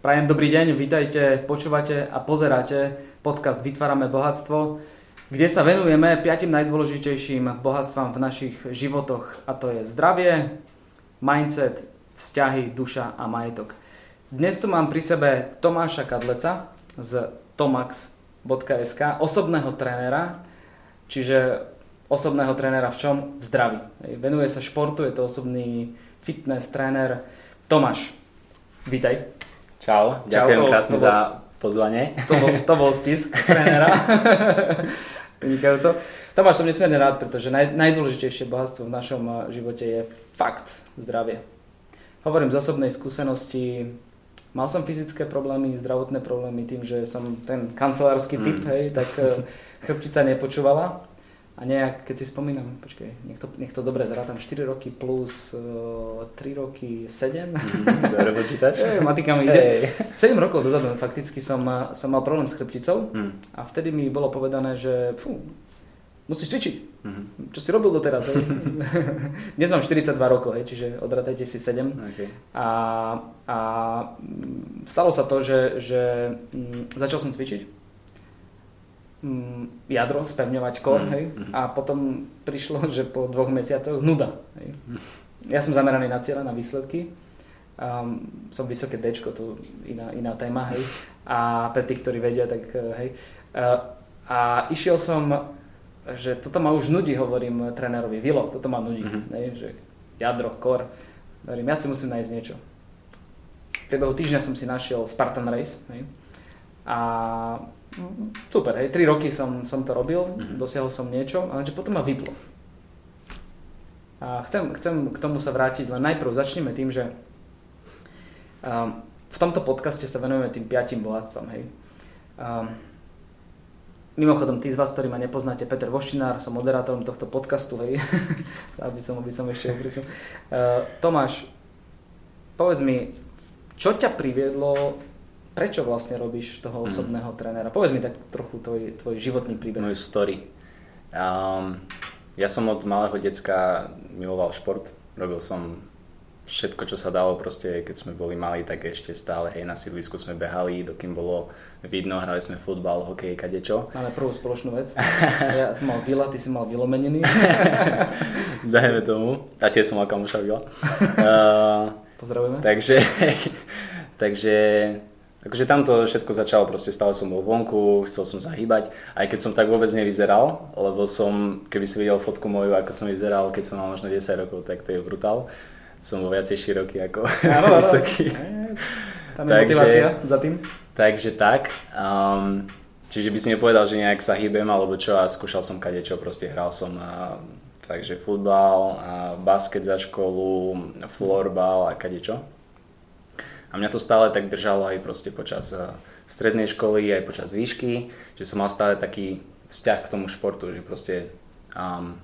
Prajem dobrý deň, vítajte, počúvate a pozeráte podcast Vytvárame bohatstvo, kde sa venujeme piatim najdôležitejším bohatstvám v našich životoch a to je zdravie, mindset, vzťahy, duša a majetok. Dnes tu mám pri sebe Tomáša Kadleca z tomax.sk, osobného trénera, čiže osobného trénera v čom? V zdraví. Venuje sa športu, je to osobný fitness tréner. Tomáš, vítaj. Čau, ďakujem Čau, krásne bol, za pozvanie. To bol, to bol stisk trénera. Vynikajúco. Tomáš, som nesmierne rád, pretože naj, najdôležitejšie bohatstvo v našom eh, živote je fakt zdravie. Hovorím z osobnej skúsenosti, mal som fyzické problémy, zdravotné problémy tým, že som ten kancelársky typ, mm. hej, tak eh, chrbtica nepočúvala. A nejak, keď si spomínam, počkej, nech to, nech to dobre zrátam, 4 roky plus uh, eh, 3 roky 7. Mm, dobre počítaš? Matika mi ide. Hey. 7 rokov dozadu fakticky som, som mal problém s chrbticou mm. a vtedy mi bolo povedané, že fú, musíš cvičiť. Mm-hmm. Čo si robil doteraz? Dnes mám 42 rokov, hej, čiže odratajte si 7. Okay. A, a mm, stalo sa to, že, že m, mm, začal som cvičiť Mm, jadro, spevňovať kor, mm, hej, mm. a potom prišlo, že po dvoch mesiacoch nuda, hej. Ja som zameraný na cieľe, na výsledky, um, som vysoké D, tu iná, iná téma, hej, a pre tých, ktorí vedia, tak eh, hej. Uh, a išiel som, že toto ma už nudí, hovorím trénerovi, Vilo, toto ma nudí, mm-hmm. hej, že jadro, kor, hovorím, ja si musím nájsť niečo. V priebehu týždňa som si našiel Spartan Race, hej, a super, hej, 3 roky som, som to robil, mm-hmm. dosiahol som niečo, ale že potom ma vyplo. A chcem, chcem k tomu sa vrátiť, len najprv začneme tým, že um, v tomto podcaste sa venujeme tým piatim bohatstvom, hej. Um, mimochodom, tí z vás, ktorí ma nepoznáte, Peter Vošinár, som moderátorom tohto podcastu, hej, aby som, aby som ešte uprisil. Uh, Tomáš, povedz mi, čo ťa priviedlo prečo vlastne robíš toho mhm. osobného mm. trénera? Povedz mi tak trochu tvoj, tvoj životný príbeh. Môj story. Um, ja som od malého decka miloval šport. Robil som všetko, čo sa dalo, proste keď sme boli mali, tak ešte stále, hej, na sídlisku sme behali, dokým bolo vidno, hrali sme futbal, hokej, kadečo. Máme prvú spoločnú vec. Ja som mal Vila, ty si mal Vilomeniny. Dajme tomu. A tiež som mal kamoša Vila. Uh, Pozdravujeme. Takže, takže Takže tam to všetko začalo, proste stále som bol vonku, chcel som sa hýbať, aj keď som tak vôbec nevyzeral, lebo som, keby si videl fotku moju, ako som vyzeral, keď som mal možno 10 rokov, tak to je brutál. Som bol viacej široký ako áno, vysoký. Tam je takže, motivácia za tým. Takže tak. Um, čiže by si nepovedal, že nejak sa hýbem alebo čo a skúšal som kadečo, proste hral som a, takže futbal, a basket za školu, florbal a kadečo. A mňa to stále tak držalo aj proste počas eh, strednej školy, aj počas výšky, že som mal stále taký vzťah k tomu športu, že proste um,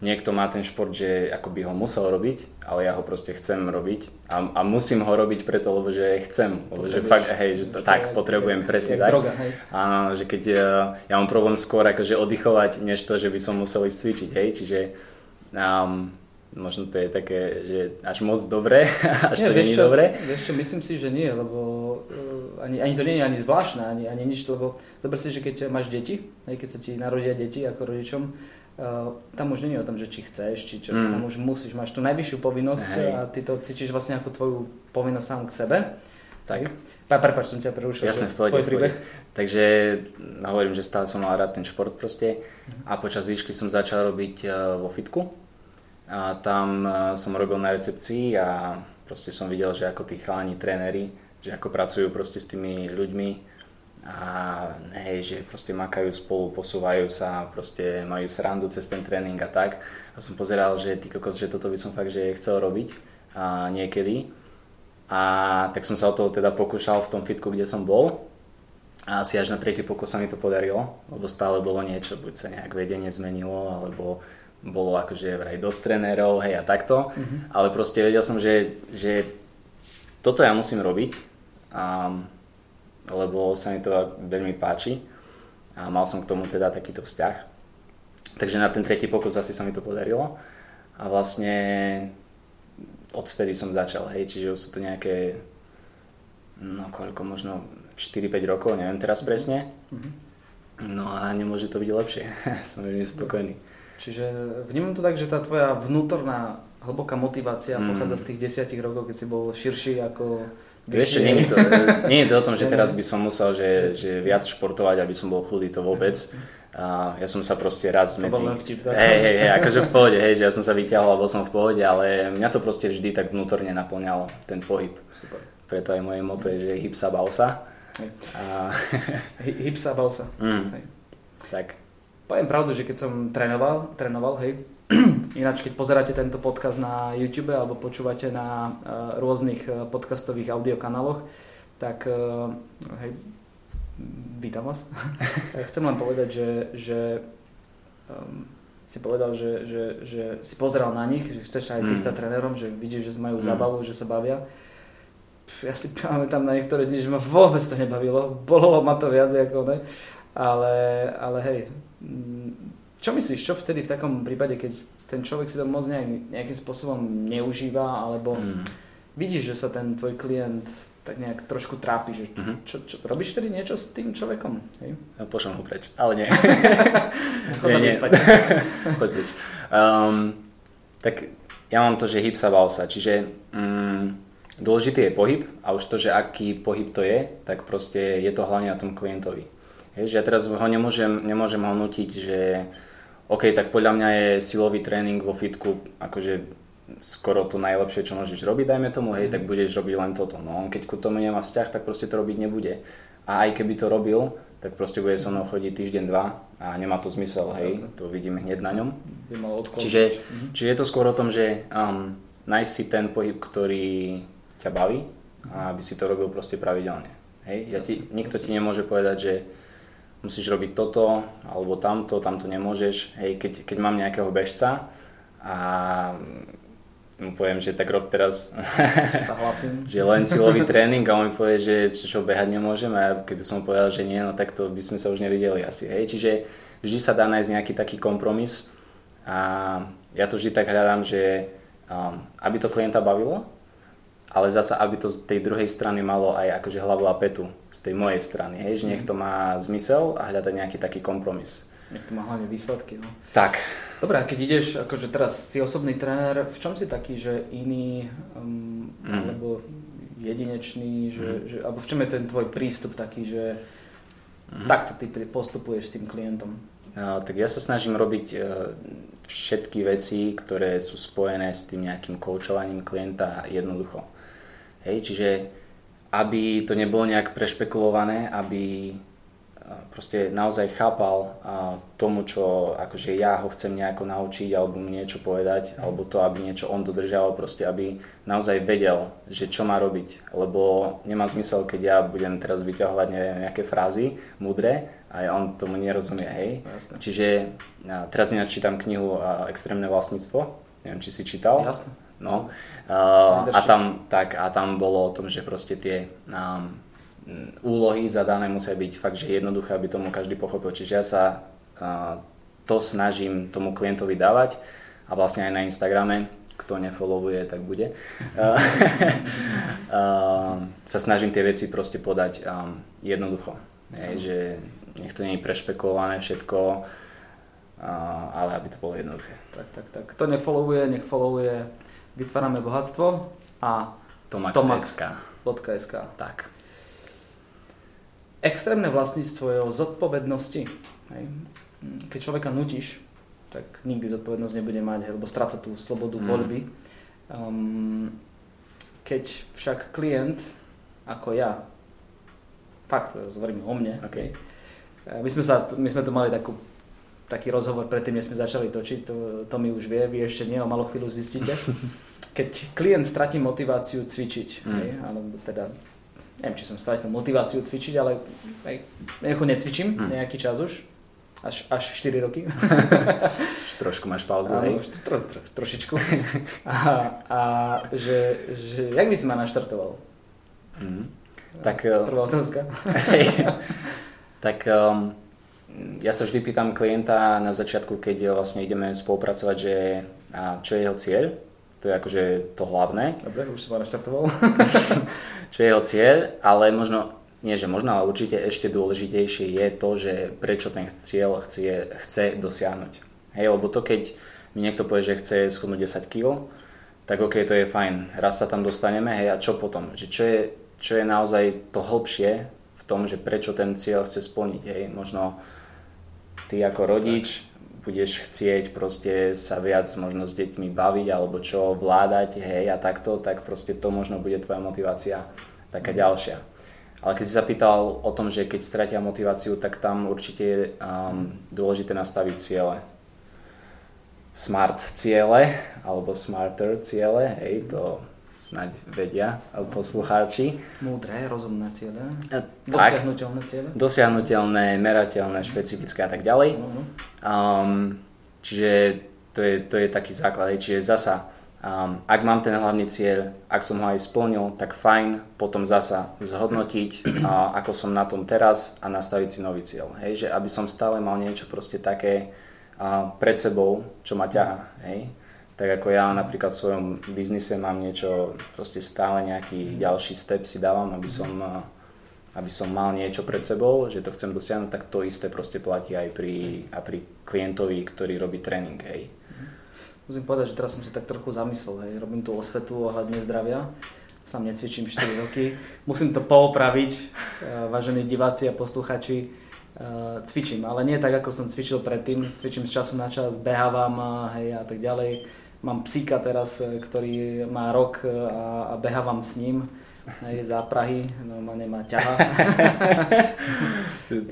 niekto má ten šport, že ako by ho musel robiť, ale ja ho proste chcem robiť a, a musím ho robiť preto, lebo že chcem, lebo že fakt, hej, že to, tak potrebujem presne tak. Droga, hej. Áno, že keď ja, eh, ja mám problém skôr akože oddychovať, než to, že by som musel ísť cvičiť, hej, čiže um, možno to je také, že až moc dobré, až nie, to nie je dobré. Vieš čo, myslím si, že nie, lebo uh, ani, ani to nie je ani zvláštne, ani, ani nič, lebo zober si, že keď máš deti, aj keď sa ti narodia deti ako rodičom, uh, tam už nie je o tom, že či chceš, či čo, mm. tam už musíš, máš tú najvyššiu povinnosť Hej. a ty to cítiš vlastne ako tvoju povinnosť sám k sebe. Tak. Pa, prepáč, som ťa prerušil. Jasne, v pohode, tvoj príbeh. Takže hovorím, že stále som mal rád ten šport proste mm. a počas výšky som začal robiť uh, vo fitku a tam e, som robil na recepcii a proste som videl, že ako tí chalani tréneri, že ako pracujú proste s tými ľuďmi a hej, že proste makajú spolu, posúvajú sa, proste majú srandu cez ten tréning a tak. A som pozeral, že ty kokos, že toto by som fakt, že chcel robiť a niekedy. A tak som sa o toho teda pokúšal v tom fitku, kde som bol. A asi až na tretí pokus sa mi to podarilo, lebo stále bolo niečo, buď sa nejak vedenie zmenilo, alebo bolo akože vraj dosť trenérov, hej a takto, mm-hmm. ale proste vedel som, že, že toto ja musím robiť, um, lebo sa mi to veľmi páči a mal som k tomu teda takýto vzťah. Takže na ten tretí pokus asi sa mi to podarilo a vlastne odvtedy som začal, hej, čiže sú to nejaké no koľko, možno 4-5 rokov, neviem teraz presne. Mm-hmm. No a nemôže to byť lepšie. Som veľmi spokojný. Čiže vnímam to tak, že tá tvoja vnútorná hlboká motivácia mm. pochádza z tých desiatich rokov, keď si bol širší ako... Vieš čo, nie je, to, nie je to o tom, že teraz by som musel že, že viac športovať, aby som bol chudý, to vôbec. A ja som sa proste raz to medzi... Hej, hej, hej, akože v pohode, hej, že ja som sa vyťahol a bol som v pohode, ale mňa to proste vždy tak vnútorne naplňalo, ten pohyb. Super. Preto aj moje moto je, že hip sa bav sa. A... hip sa bav sa. Mm. Hej. Tak. Poviem pravdu, že keď som trénoval, trénoval, hej, Ináč, keď pozeráte tento podcast na YouTube alebo počúvate na uh, rôznych uh, podcastových audiokanáloch, tak uh, hej, vítam vás. Chcem len povedať, že, že um, si povedal, že, že, že si pozeral na nich, že chceš aj ty mm. trénerom, že vidíš, že majú mm. zabavu, že sa bavia. Ja si pamätám na niektoré dni, že ma vôbec to nebavilo. Bolelo ma to viac ako ne. Ale, ale hej, čo myslíš, čo vtedy v takom prípade, keď ten človek si to moc nejak, nejakým spôsobom neužíva, alebo mm. vidíš, že sa ten tvoj klient tak nejak trošku trápi, že mm-hmm. čo, čo, robíš tedy niečo s tým človekom? Hej? Ja pošlem ho preč, ale nie. Chod nie, nie. Choď preč. Um, tak ja mám to, že hyb sa sa, čiže um, dôležitý je pohyb a už to, že aký pohyb to je, tak proste je to hlavne na tom klientovi. Hej, že ja teraz ho nemôžem, nemôžem ho nutiť, že OK, tak podľa mňa je silový tréning vo fitku akože skoro to najlepšie, čo môžeš robiť, dajme tomu, hej, tak budeš robiť len toto. No on keď ku tomu nemá vzťah, tak proste to robiť nebude. A aj keby to robil, tak proste bude so mnou chodiť týždeň, dva a nemá to zmysel, hej, to vidíme hneď na ňom. Čiže, mhm. čiže je to skôr o tom, že um, nájsť si ten pohyb, ktorý ťa baví a aby si to robil proste pravidelne. Hej, ja ti, nikto ti nemôže povedať, že musíš robiť toto alebo tamto, tamto nemôžeš. Hej, keď, keď mám nejakého bežca a mu poviem, že tak rob teraz že len silový tréning a on mi povie, že čo, čo behať nemôžem a ja keby som povedal, že nie, no tak to by sme sa už nevideli asi. Hej. Čiže vždy sa dá nájsť nejaký taký kompromis a ja to vždy tak hľadám, že um, aby to klienta bavilo, ale zasa, aby to z tej druhej strany malo aj akože hlavu a petu z tej mojej strany, hej, že nech to má zmysel a hľadať nejaký taký kompromis. Nech to má hlavne výsledky, no. Tak. Dobre, a keď ideš, akože teraz si osobný tréner, v čom si taký, že iný, um, mm. alebo jedinečný, že, mm. že, alebo v čom je ten tvoj prístup taký, že mm. takto ty postupuješ s tým klientom? No, tak ja sa snažím robiť uh, všetky veci, ktoré sú spojené s tým nejakým koučovaním klienta jednoducho. Hej, čiže aby to nebolo nejak prešpekulované, aby proste naozaj chápal tomu, čo akože ja ho chcem nejako naučiť alebo mu niečo povedať, alebo to, aby niečo on dodržal, proste aby naozaj vedel, že čo má robiť, lebo nemá zmysel, keď ja budem teraz vyťahovať neviem, nejaké frázy mudré a on tomu nerozumie, hej. Jasne. Čiže teraz ináč čítam knihu Extrémne vlastníctvo, neviem, či si čítal. Jasne. No. Uh, a, tam, tak, a tam bolo o tom, že proste tie um, úlohy zadané musia byť fakt, že jednoduché, aby tomu každý pochopil. Čiže ja sa uh, to snažím tomu klientovi dávať a vlastne aj na Instagrame, kto nefollowuje, tak bude. Uh, sa snažím tie veci proste podať um, jednoducho. Hej, že nech to nie je prešpekulované všetko, ale aby to bolo jednoduché. Tak, tak, tak. Kto nefollowuje, nech followuje vytvárame bohatstvo a tomax.sk. Tak. Extrémne vlastníctvo je o zodpovednosti. Hej. Keď človeka nutíš, tak nikdy zodpovednosť nebude mať, lebo stráca tú slobodu mm. voľby. Um, keď však klient, ako ja, fakt, hovorím o mne, okay. my, sme sa, my sme tu mali takú taký rozhovor predtým, než sme začali točiť, to, to mi už vie, vy ešte nie, o malú chvíľu zistíte. Keď klient stratí motiváciu cvičiť, mm. hej, alebo teda, neviem, či som stratil motiváciu cvičiť, ale hej, necvičím mm. nejaký čas už, až, až 4 roky. trošku máš pauzu, hej? Už tro, tro, trošičku. A, a že, že, jak by si ma naštartoval? Mm. Tak, Prvá otázka. tak um, ja sa vždy pýtam klienta na začiatku, keď vlastne ideme spolupracovať, že a čo je jeho cieľ, to je akože to hlavné. Dobre, už som ma naštartoval. čo je jeho cieľ, ale možno, nie že možno, ale určite ešte dôležitejšie je to, že prečo ten cieľ chce, chce dosiahnuť. Hej, lebo to keď mi niekto povie, že chce schudnúť 10 kg, tak ok, to je fajn, raz sa tam dostaneme, hej, a čo potom? Že čo je, čo je naozaj to hlbšie v tom, že prečo ten cieľ chce splniť, hej, možno ty ako rodič budeš chcieť proste sa viac možno s deťmi baviť alebo čo, vládať, hej, a takto, tak proste to možno bude tvoja motivácia taká mm. ďalšia. Ale keď si sa pýtal o tom, že keď stratia motiváciu, tak tam určite je um, dôležité nastaviť ciele smart ciele alebo smarter ciele, hej, to snáď vedia poslucháči. Múdre, rozumné ciele. Dosiahnutelné ciele. Dosiahnutelné, merateľné, špecifické a tak ďalej. Uh-huh. Um, čiže to je, to je taký základ. Čiže zasa, um, ak mám ten hlavný cieľ, ak som ho aj splnil, tak fajn, potom zasa zhodnotiť, uh, ako som na tom teraz a nastaviť si nový cieľ. Hej, že aby som stále mal niečo proste také, a pred sebou, čo ma ťaha. Hej? Tak ako ja napríklad v svojom biznise mám niečo, proste stále nejaký ďalší step si dávam, aby som, aby som mal niečo pred sebou, že to chcem dosiahnuť, tak to isté proste platí aj pri, aj pri klientovi, ktorý robí tréning. Hej. Musím povedať, že teraz som si tak trochu zamyslel, hej. robím tú osvetu ohľadne zdravia, sám necvičím 4 roky, musím to poopraviť, vážení diváci a posluchači, uh, cvičím, ale nie tak, ako som cvičil predtým. Cvičím z času na čas, behávam hej, a tak ďalej. Mám psíka teraz, e, ktorý má rok e, a, a behávam s ním hej, za Prahy, normálne ma ťaha.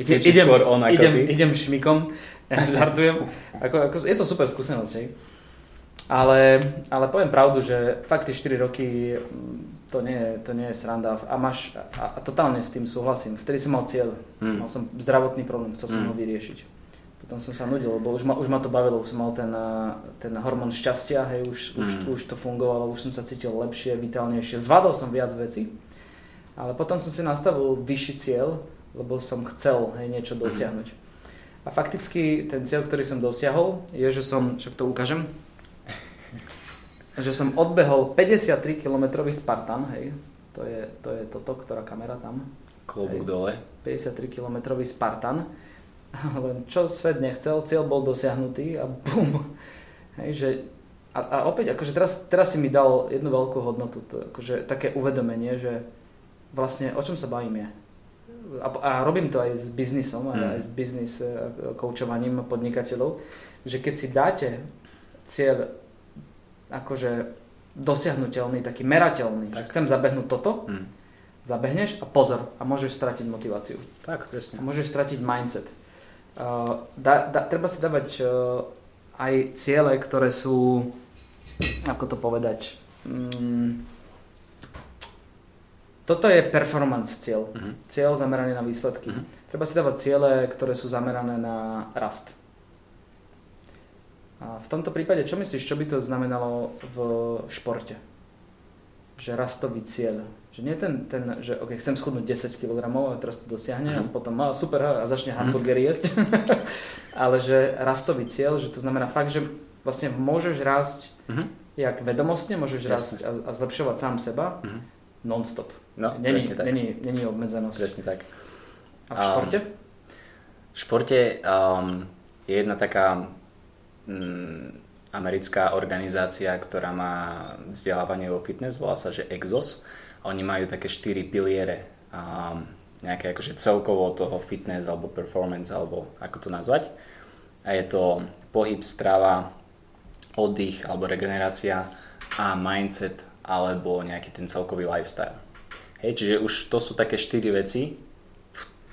Ide, idem, on ako idem, ty. idem šmikom, žartujem. Ako, ako, je to super skúsenosť, hej. Ale, ale poviem pravdu, že fakt tie 4 roky mm, to nie, to nie je sranda a, máš, a, a totálne s tým súhlasím. Vtedy som mal cieľ, mm. mal som zdravotný problém, chcel som mm. ho vyriešiť. Potom som sa nudil, lebo už ma, už ma to bavilo, už som mal ten, ten hormón šťastia, hej, už, mm. už, už to fungovalo, už som sa cítil lepšie, vitálnejšie, zvládol som viac veci, ale potom som si nastavil vyšší cieľ, lebo som chcel hej, niečo mm. dosiahnuť. A fakticky ten cieľ, ktorý som dosiahol, je, že som, však to ukážem, že som odbehol 53 km Spartan, hej, to je, to je toto, ktorá kamera tam. Klobúk dole. 53 km Spartan. Len čo svet nechcel, cieľ bol dosiahnutý a bum. Hej, že, a, a opäť, akože teraz, teraz si mi dal jednu veľkú hodnotu, to, akože také uvedomenie, že vlastne o čom sa bavím je. A, a robím to aj s biznisom, mm. aj s biznis koučovaním podnikateľov, že keď si dáte cieľ akože dosiahnutelný, taký merateľný, tak. že chcem zabehnúť toto, hmm. zabehneš a pozor a môžeš stratiť motiváciu. Tak, presne. A môžeš stratiť mindset. Da, da, treba si dávať uh, aj ciele, ktoré sú, ako to povedať, um, toto je performance cieľ. Uh-huh. Cieľ zameraný na výsledky. Uh-huh. Treba si dávať ciele, ktoré sú zamerané na rast. A v tomto prípade, čo myslíš, čo by to znamenalo v športe? Že rastový cieľ. Že nie ten, ten že okay, chcem schudnúť 10 kg a teraz to dosiahne uh-huh. a potom a super a začne uh-huh. hamburgery jesť. Ale že rastový cieľ, že to znamená fakt, že vlastne môžeš rásť uh-huh. jak vedomostne, môžeš Jasne. rásť a, a zlepšovať sám seba uh-huh. non-stop. No, není, tak. Není, není obmedzenosť. Presne tak. A v športe? Um, v športe um, je jedna taká Mm, americká organizácia, ktorá má vzdelávanie vo fitness, volá sa, že Exos. Oni majú také štyri piliere a nejaké akože celkovo toho fitness alebo performance, alebo ako to nazvať. A je to pohyb, strava, oddych alebo regenerácia a mindset alebo nejaký ten celkový lifestyle. Hej, čiže už to sú také štyri veci,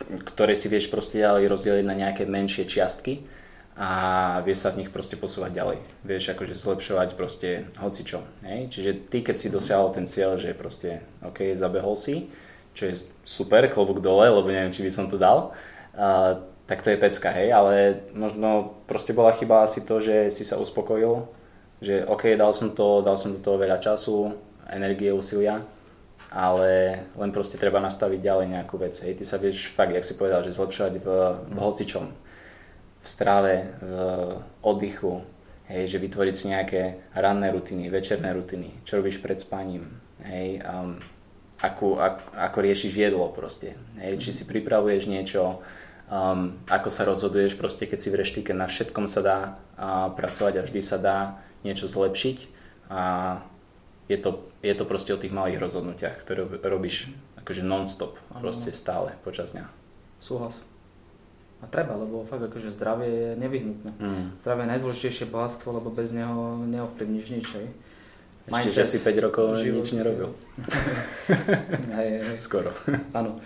ktoré si vieš proste ďalej rozdeliť na nejaké menšie čiastky a vie sa v nich proste posúvať ďalej. Vieš akože zlepšovať proste hocičo. Hej? Čiže ty keď si dosiahol ten cieľ, že proste OK, zabehol si, čo je super, klobúk dole, lebo neviem, či by som to dal, uh, tak to je pecka, hej, ale možno proste bola chyba asi to, že si sa uspokojil, že OK, dal som to, dal som do toho veľa času, energie, úsilia, ale len proste treba nastaviť ďalej nejakú vec, hej, ty sa vieš fakt, jak si povedal, že zlepšovať v, v hocičom, v strave, v oddychu, hej, že vytvoriť si nejaké ranné rutiny, večerné rutiny, čo robíš pred spaním, hej, um, ako, ako, ako riešiš jedlo proste. Hej, či si pripravuješ niečo, um, ako sa rozhoduješ proste, keď si v reštike, na všetkom sa dá uh, pracovať a vždy sa dá niečo zlepšiť. A je to, je to proste o tých malých rozhodnutiach, ktoré robíš akože non-stop, proste stále počas dňa. Súhlas. A treba, lebo fakt akože zdravie je nevyhnutné. Mm. Zdravie je najdôležitejšie bohatstvo, lebo bez neho neovplyvníš nič. Hej. Ešte, že si 5 rokov život, nič nerobil. hej, hej. Skoro. Áno.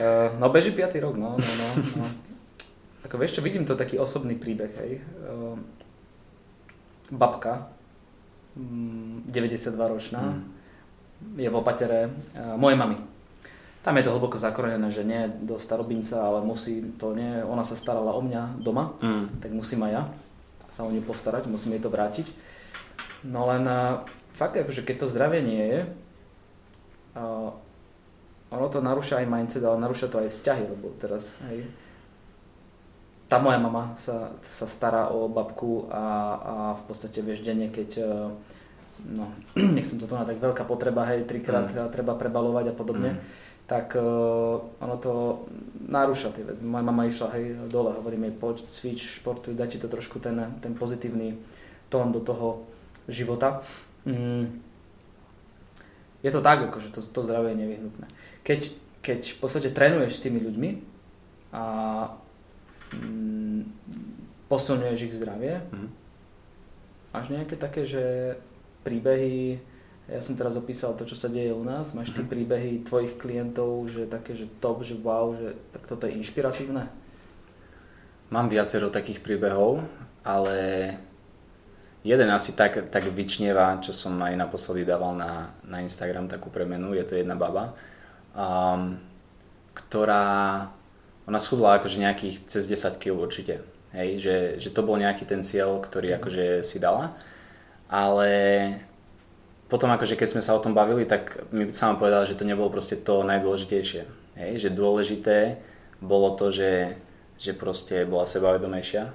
Uh, no beží 5. rok, no, no, no, no. Ako vieš čo, vidím to taký osobný príbeh, hej. Uh, babka, 92 mm, ročná, mm. je v opatere uh, mojej mamy. Tam je to hlboko zakorenené, že nie do starobinca, ale musí to nie, ona sa starala o mňa doma, mm. tak musím aj ja sa o ňu postarať, musím jej to vrátiť. No len fakt, akože keď to zdravie nie je, uh, ono to narúša aj mindset, ale narúša to aj vzťahy, lebo teraz, hej, tá moja mama sa, sa stará o babku a, a v podstate vieš denne, keď uh, no, nechcem to tu na tak veľká potreba, hej, trikrát mm. treba prebalovať a podobne, mm. Tak uh, ono to narúša tie veci. Moja mama išla hej, dole, hovorím jej, poď, cvič, športuj, daj ti to trošku ten, ten pozitívny tón do toho života. Mm, je to tak, akože to, to zdravie je nevyhnutné. Keď, keď v podstate trénuješ s tými ľuďmi a mm, posilňuješ ich zdravie, mm. máš nejaké také, že príbehy, ja som teraz opísal to, čo sa deje u nás, máš ty mhm. príbehy tvojich klientov, že také, že top, že wow, že tak toto je inšpiratívne? Mám viacero takých príbehov, ale Jeden asi tak, tak vyčnieva, čo som aj naposledy dával na, na Instagram takú premenu, je to jedna baba, um, ktorá, ona schudla akože nejakých cez 10 kg určite, hej, že, že to bol nejaký ten cieľ, ktorý akože si dala, ale potom akože keď sme sa o tom bavili, tak mi sama povedala, že to nebolo proste to najdôležitejšie, hej, že dôležité bolo to, že, že proste bola sebavedomejšia,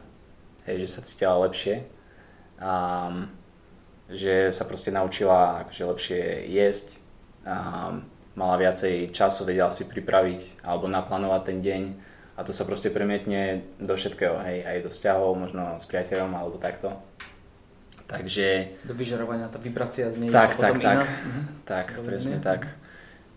hej, že sa cítila lepšie, a že sa proste naučila akože lepšie jesť, a mala viacej času, vedela si pripraviť alebo naplánovať ten deň a to sa proste premietne do všetkého, hej, aj do vzťahov, možno s priateľom alebo takto. Takže... Do vyžarovania, tá vibrácia z nej tak, tak, tak, mhm. tak, presne tak.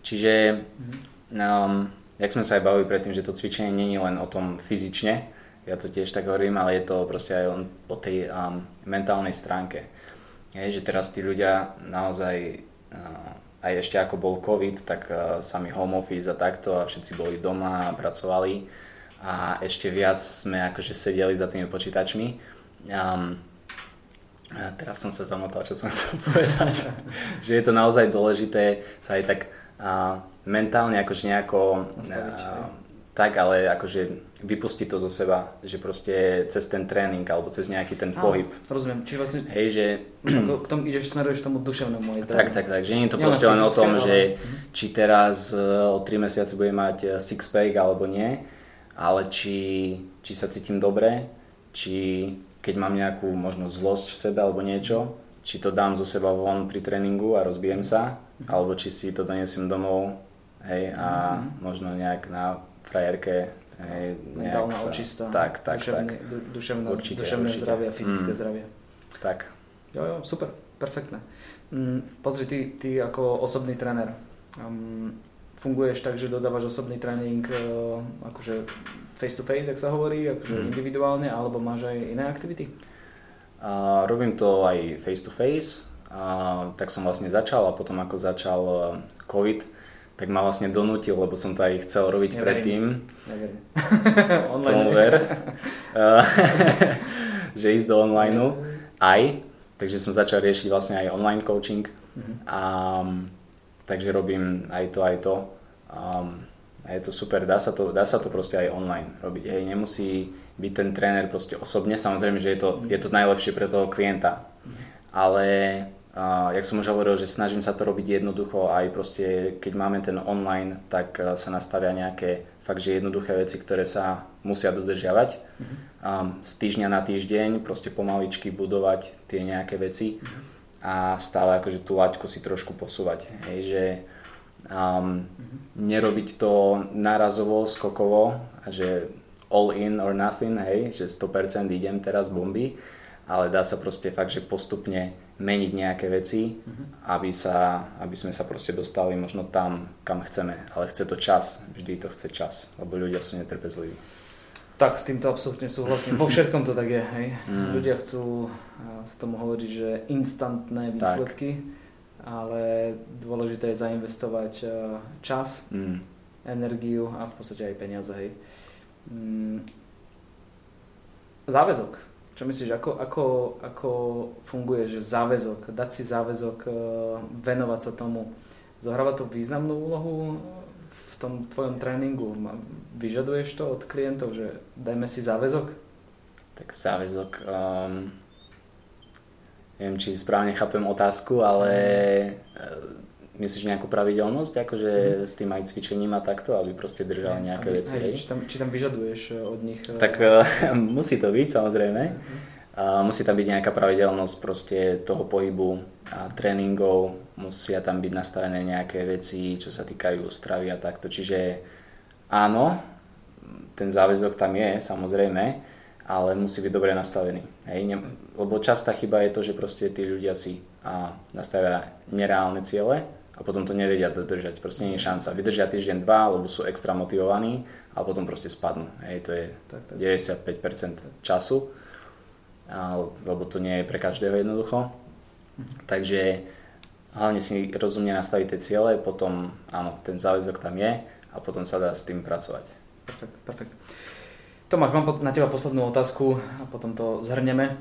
Čiže, mhm. um, jak sme sa aj bavili predtým, že to cvičenie nie je len o tom fyzične, ja to tiež tak hovorím, ale je to proste aj len po tej um, mentálnej stránke. Je, že teraz tí ľudia naozaj, uh, aj ešte ako bol COVID, tak uh, sami home office a takto a všetci boli doma a pracovali a ešte viac sme akože sedeli za tými počítačmi. Um, a teraz som sa zamotal, čo som chcel povedať. že je to naozaj dôležité sa aj tak uh, mentálne akože nejako uh, tak, ale akože vypustiť to zo seba, že proste cez ten tréning alebo cez nejaký ten pohyb. Áno, rozumiem, čiže vlastne Hej, že... k tomu ideš, smeruješ tomu duševnému aj Tak, tak, tak, že nie je to proste len o tom, ale... že mhm. či teraz e, o 3 mesiace bude mať e, six-pack alebo nie, ale či, či sa cítim dobre, či keď mám nejakú možno zlosť v sebe alebo niečo, či to dám zo seba von pri tréningu a rozbijem sa, mhm. alebo či si to donesiem domov hej, a mm-hmm. možno nejak na frajerke. Hej, Mentálna sa, očista, tak, tak, duševné, tak. duševné, určite, duševné určite. zdravie a fyzické mm. zdravie. Tak. Jo, jo, super, perfektné. Mm, pozri, ty, ty ako osobný tréner, um, funguješ tak, že dodávaš osobný tréning uh, akože face to face, ak sa hovorí, akože mm. individuálne, alebo máš aj iné aktivity? Uh, robím to aj face to face, tak som vlastne začal a potom ako začal uh, COVID, tak ma vlastne donútil, lebo som to aj chcel robiť Neverím. predtým. Neverím. online. ver. že ísť do online aj. Takže som začal riešiť vlastne aj online coaching. Uh-huh. A, takže robím aj to, aj to. Um, a je to super, dá sa to, dá sa to proste aj online robiť. Hej, nemusí byť ten tréner proste osobne, samozrejme, že je to, je to najlepšie pre toho klienta. Ale Uh, jak som už hovoril, že snažím sa to robiť jednoducho aj proste, keď máme ten online, tak uh, sa nastavia nejaké fakt, že jednoduché veci, ktoré sa musia dodržiavať. Um, z týždňa na týždeň proste pomaličky budovať tie nejaké veci. A stále akože tú laťku si trošku posúvať. Hej, že Um, mm-hmm. Nerobiť to narazovo, skokovo, a že all in or nothing, hej, že 100% idem teraz bomby, ale dá sa proste fakt, že postupne meniť nejaké veci, mm-hmm. aby, sa, aby sme sa proste dostali možno tam, kam chceme. Ale chce to čas, vždy to chce čas, lebo ľudia sú netrpezliví. Tak, s týmto absolútne súhlasím. Po všetkom to tak je, hej. Mm. Ľudia chcú sa tomu hovoriť, že instantné výsledky, tak. ale dôležité je zainvestovať čas, mm. energiu a v podstate aj peniaze, hej. Mm. Záväzok čo myslíš, ako, ako, ako funguje, že záväzok, dať si záväzok, e, venovať sa tomu, zohráva to významnú úlohu tom tvojom tréningu? Vyžaduješ to od klientov, že dajme si záväzok? Tak záväzok, um, neviem, či správne chápem otázku, ale mm. Myslíš nejakú pravidelnosť, akože mm. s tým aj cvičením a takto, aby proste držali nejaké aby, veci? Aj, či, tam, či tam vyžaduješ eh, od nich? Eh, tak musí to byť samozrejme. Mm. Musí tam byť nejaká pravidelnosť proste toho pohybu a tréningov, musia tam byť nastavené nejaké veci, čo sa týkajú stravy a takto. Čiže áno, ten záväzok tam je samozrejme, ale musí byť dobre nastavený. Hej? Ne, lebo častá chyba je to, že proste tí ľudia si a, nastavia nereálne ciele a potom to nevedia dodržať. Proste nie je šanca. Vydržia týždeň, dva, lebo sú extra motivovaní a potom proste spadnú. Hej, to je tak, tak. 95% času, lebo to nie je pre každého jednoducho. Takže hlavne si rozumne nastaviť tie ciele, potom áno, ten záväzok tam je a potom sa dá s tým pracovať. Perfekt, perfekt. Tomáš, mám na teba poslednú otázku a potom to zhrneme.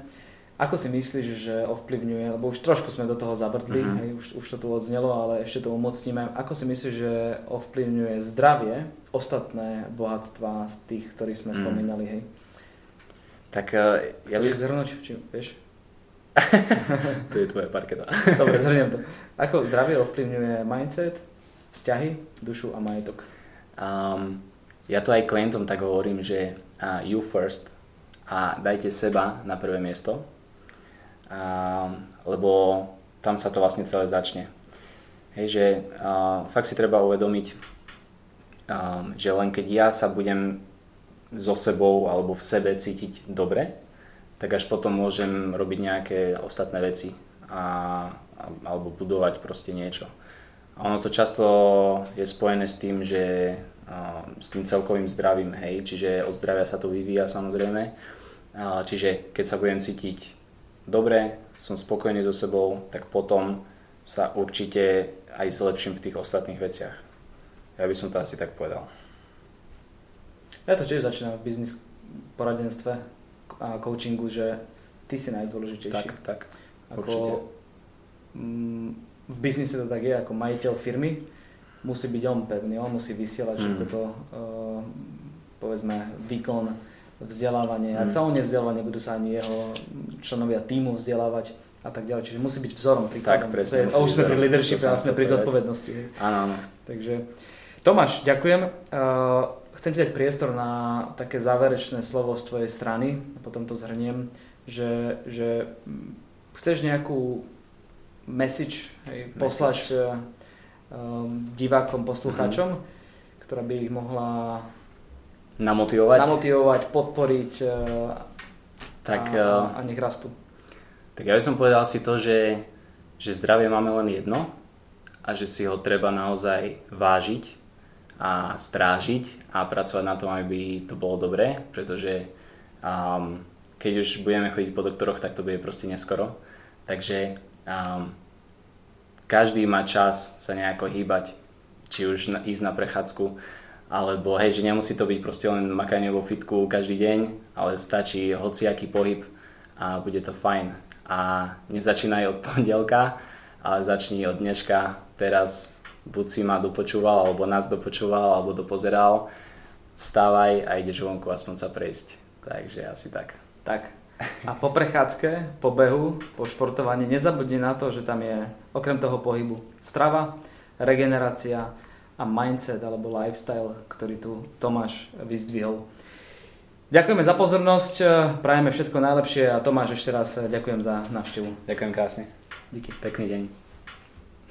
Ako si myslíš, že ovplyvňuje, lebo už trošku sme do toho zabrdli, mm-hmm. hej, už, už to tu odznelo, ale ešte to umocníme. Ako si myslíš, že ovplyvňuje zdravie ostatné bohatstva z tých, ktorí sme mm. spomínali, hej? Tak uh, ja by... zhrnúť, či vieš? to je tvoja parketa. Dobre, zhrniem to. Ako zdravie ovplyvňuje mindset, vzťahy, dušu a majetok? Um, ja to aj klientom tak hovorím, že uh, you first a dajte seba na prvé miesto a, lebo tam sa to vlastne celé začne. Hej, že a, fakt si treba uvedomiť, a, že len keď ja sa budem so sebou alebo v sebe cítiť dobre, tak až potom môžem robiť nejaké ostatné veci a, alebo budovať proste niečo. A ono to často je spojené s tým, že s tým celkovým zdravím, hej, čiže od zdravia sa to vyvíja samozrejme. Čiže keď sa budem cítiť dobre, som spokojný so sebou, tak potom sa určite aj zlepším v tých ostatných veciach. Ja by som to asi tak povedal. Ja to tiež začínam v biznis poradenstve a coachingu, že ty si najdôležitejší. Tak, tak. Ako, určite. Mm, v biznise to tak je, ako majiteľ firmy musí byť on pevný, on musí vysielať mm. všetko to, uh, povedzme, výkon vzdelávanie. Ak mm. sa on nevzdeláva, nebudú sa ani jeho členovia týmu vzdelávať a tak ďalej. Čiže musí byť vzorom, príkladom. Tak, presne. A už sme pri leadership a sme pri zodpovednosti. Áno, áno. Takže Tomáš, ďakujem. Uh, chcem ti dať priestor na také záverečné slovo z tvojej strany a potom to zhrniem, že, že chceš nejakú message, hej, poslať uh, divákom, poslucháčom, mm-hmm. ktorá by ich mohla Namotivovať? Namotivovať, podporiť e, tak, a, e, a nech rastú. Tak ja by som povedal si to, že, že zdravie máme len jedno a že si ho treba naozaj vážiť a strážiť a pracovať na tom, aby to bolo dobré, pretože um, keď už budeme chodiť po doktoroch, tak to bude proste neskoro. Takže um, každý má čas sa nejako hýbať, či už na, ísť na prechádzku, alebo hej, že nemusí to byť proste len makanie vo fitku každý deň, ale stačí hociaký pohyb a bude to fajn. A nezačínaj od pondelka, ale začni od dneška. Teraz buď si ma dopočúval, alebo nás dopočúval, alebo dopozeral. Vstávaj a ideš vonku aspoň sa prejsť. Takže asi tak. Tak. A po prechádzke, po behu, po športovaní nezabudni na to, že tam je okrem toho pohybu strava, regenerácia, a mindset alebo lifestyle, ktorý tu Tomáš vyzdvihol. Ďakujeme za pozornosť, prajeme všetko najlepšie a Tomáš ešte raz ďakujem za návštevu. Ďakujem krásne. Díky. Pekný deň.